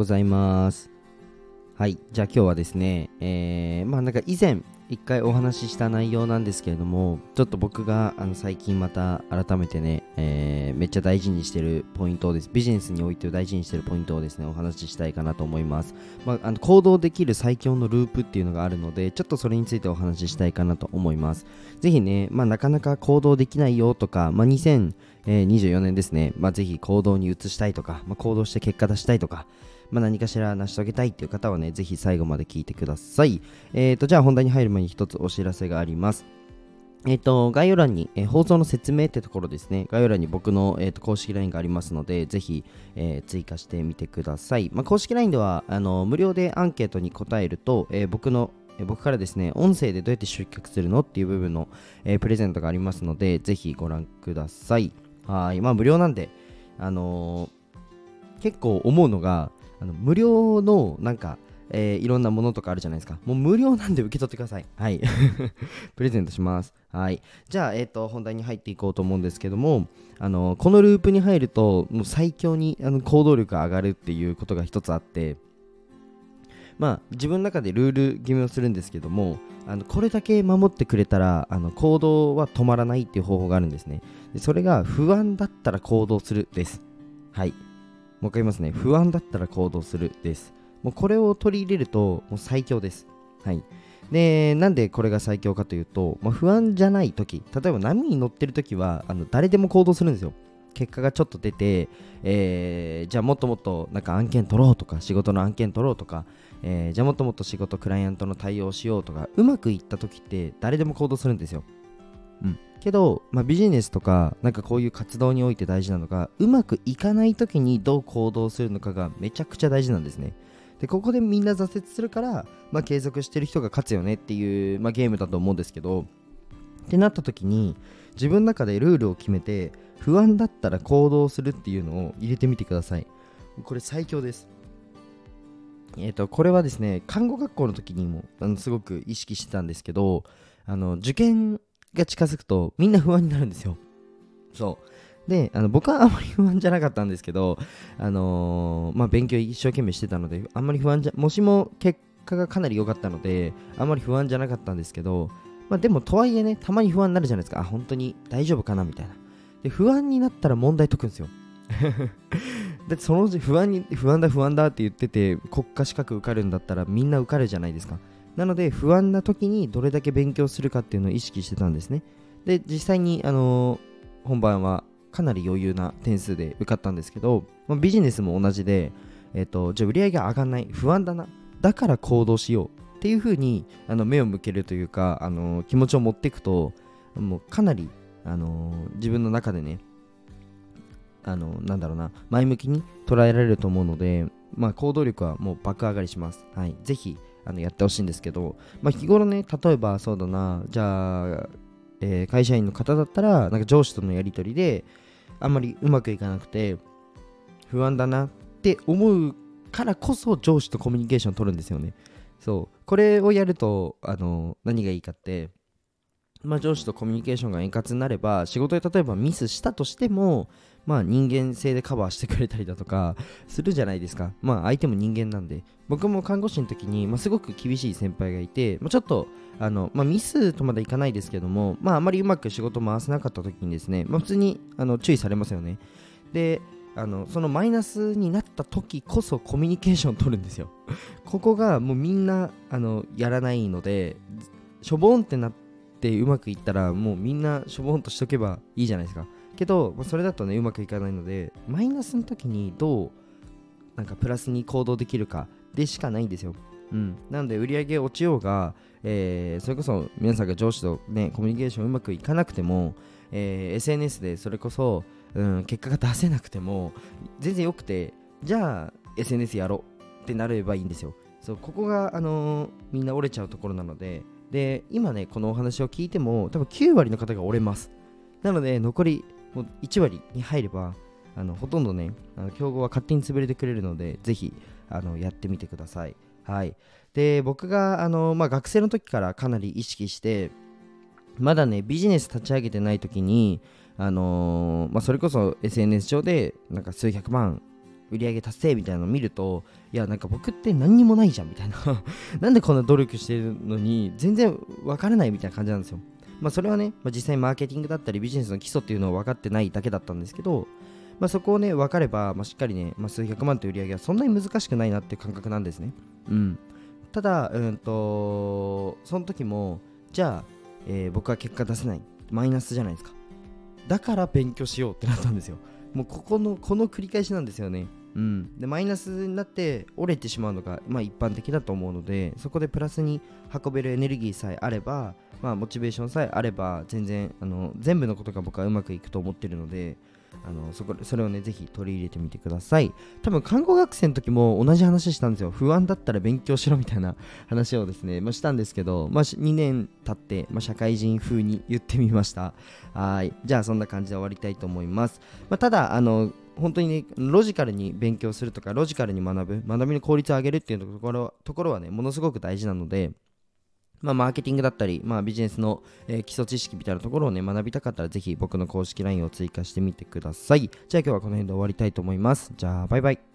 ございます。はい、じゃあ今日はですね、えー、まあなんか以前一回お話しした内容なんですけれども、ちょっと僕があの最近また改めてね、えー、めっちゃ大事にしてるポイントをです、ビジネスにおいて大事にしてるポイントをですね、お話ししたいかなと思います。まあ、あの行動できる最強のループっていうのがあるので、ちょっとそれについてお話ししたいかなと思います。ぜひね、まあなかなか行動できないよとか、まあ2024年ですね、まあぜひ行動に移したいとか、まあ行動して結果出したいとか、まあ、何かしら成し遂げたいっていう方はね、ぜひ最後まで聞いてください。えっ、ー、と、じゃあ本題に入る前に一つお知らせがあります。えっ、ー、と、概要欄に、えー、放送の説明ってところですね、概要欄に僕の、えーと、公式 LINE がありますので、ぜひ、えー、追加してみてください。まあ、公式 LINE ではあの無料でアンケートに答えると、え僕の僕からですね、音声でどうやって集客するのっていう部分の、えプレゼントがありますので、ぜひご覧ください。はい。まあ、無料なんで、あの結構思うのが、あの無料のなんか、えー、いろんなものとかあるじゃないですか。もう無料なんで受け取ってください。はい。プレゼントします。はい。じゃあ、えっ、ー、と、本題に入っていこうと思うんですけども、あの、このループに入ると、もう最強にあの行動力が上がるっていうことが一つあって、まあ、自分の中でルール決めをするんですけども、あのこれだけ守ってくれたらあの行動は止まらないっていう方法があるんですね。でそれが不安だったら行動するです。はい。もう一回言いますね。不安だったら行動するです。もうこれを取り入れるともう最強です。はい。で、なんでこれが最強かというと、まあ、不安じゃない時例えば波に乗ってる時はあの誰でも行動するんですよ。結果がちょっと出て、えー、じゃあもっともっとなんか案件取ろうとか仕事の案件取ろうとか、えー、じゃあもっともっと仕事クライアントの対応しようとかうまくいった時って誰でも行動するんですよ。うん、けど、まあ、ビジネスとかなんかこういう活動において大事なのがうまくいかない時にどう行動するのかがめちゃくちゃ大事なんですね。でここでみんな挫折するから、まあ、継続してる人が勝つよねっていう、まあ、ゲームだと思うんですけどってなった時に自分の中でルールを決めて不安だったら行動するっていうのを入れてみてください。これ最強です。えっ、ー、とこれはですね看護学校の時にもあのすごく意識してたんですけどあの受験が近づくとみんな不安になるんですよ。そう。で、あの僕はあまり不安じゃなかったんですけど、あのー、まあ、勉強一生懸命してたので、あんまり不安じゃ、もしも結果がかなり良かったので、あんまり不安じゃなかったんですけど、まあ、でもとはいえね、たまに不安になるじゃないですか。あ、本当に大丈夫かなみたいな。で、不安になったら問題解くんですよ。だってそのうち不安に、不安だ不安だって言ってて、国家資格受かるんだったらみんな受かるじゃないですか。なので不安な時にどれだけ勉強するかっていうのを意識してたんですね。で、実際に、あのー、本番はかなり余裕な点数で受かったんですけど、まあ、ビジネスも同じで、えっ、ー、と、じゃあ売り上げが上がんない、不安だな、だから行動しようっていう風にあに目を向けるというか、あのー、気持ちを持っていくと、もうかなり、あの自分の中でね、あのなんだろうな、前向きに捉えられると思うので、まあ、行動力はもう爆上がりします。はい。ぜひ、あのやってほしいんですけど、まあ、日頃ね、例えばそうだな、じゃあ、えー、会社員の方だったら、なんか上司とのやり取りで、あんまりうまくいかなくて、不安だなって思うからこそ上司とコミュニケーション取るんですよね。そう。これをやると、あの、何がいいかって、まあ、上司とコミュニケーションが円滑になれば、仕事で例えばミスしたとしても、まあ人間性でカバーしてくれたりだとかするじゃないですか。まあ相手も人間なんで。僕も看護師の時に、まあ、すごく厳しい先輩がいて、まあ、ちょっと、あの、まあ、ミスとまでいかないですけども、まああまりうまく仕事回せなかった時にですね、まあ普通にあの注意されますよね。で、あのそのマイナスになった時こそコミュニケーションを取るんですよ。ここがもうみんなあのやらないので、しょぼんってなってうまくいったらもうみんなしょぼんとしとけばいいじゃないですか。けど、まあそれだとね、うまくいかないので、マイナスの時にどう、なんかプラスに行動できるかでしかないんですよ。うん。なので、売り上げ落ちようが、えー、それこそ皆さんが上司とね、コミュニケーションうまくいかなくても、えー、SNS でそれこそ、うん、結果が出せなくても、全然よくて、じゃあ SNS やろうってなればいいんですよ。そうここが、あのー、みんな折れちゃうところなので、で、今ね、このお話を聞いても、多分9割の方が折れます。なので、残りもう1割に入ればあのほとんどねあの競合は勝手に潰れてくれるのでぜひあのやってみてください。はい、で僕があの、まあ、学生の時からかなり意識してまだねビジネス立ち上げてない時にあのー、まあ、それこそ SNS 上でなんか数百万売り上げ達成みたいなのを見るといやなんか僕って何にもないじゃんみたいな なんでこんな努力してるのに全然分からないみたいな感じなんですよまあそれはね、まあ、実際マーケティングだったりビジネスの基礎っていうのを分かってないだけだったんですけどまあ、そこをね分かれば、まあ、しっかりね、まあ、数百万という売り上げはそんなに難しくないなっていう感覚なんですね。うん、ただ、うんと、その時もじゃあ、えー、僕は結果出せないマイナスじゃないですか。だから勉強しようってなったんですよ。もうここのこの繰り返しなんですよね。うん、でマイナスになって折れてしまうのが、まあ、一般的だと思うのでそこでプラスに運べるエネルギーさえあれば、まあ、モチベーションさえあれば全然あの全部のことが僕はうまくいくと思ってるのであのそこそれをねぜひ取り入れてみてください。多分看護学生の時も同じ話したんですよ。不安だったら勉強しろみたいな 話をですね、まあ、したんですけど、まあ、2年経って、まあ、社会人風に言ってみました。はい。じゃあそんな感じで終わりたいと思います、まあ、ただあの本当にねロジカルに勉強するとかロジカルに学ぶ学びの効率を上げるっていうところところはねものすごく大事なのでまあ、マーケティングだったり、まあ、ビジネスの、えー、基礎知識みたいなところをね、学びたかったら、ぜひ僕の公式 LINE を追加してみてください。じゃあ今日はこの辺で終わりたいと思います。じゃあ、バイバイ。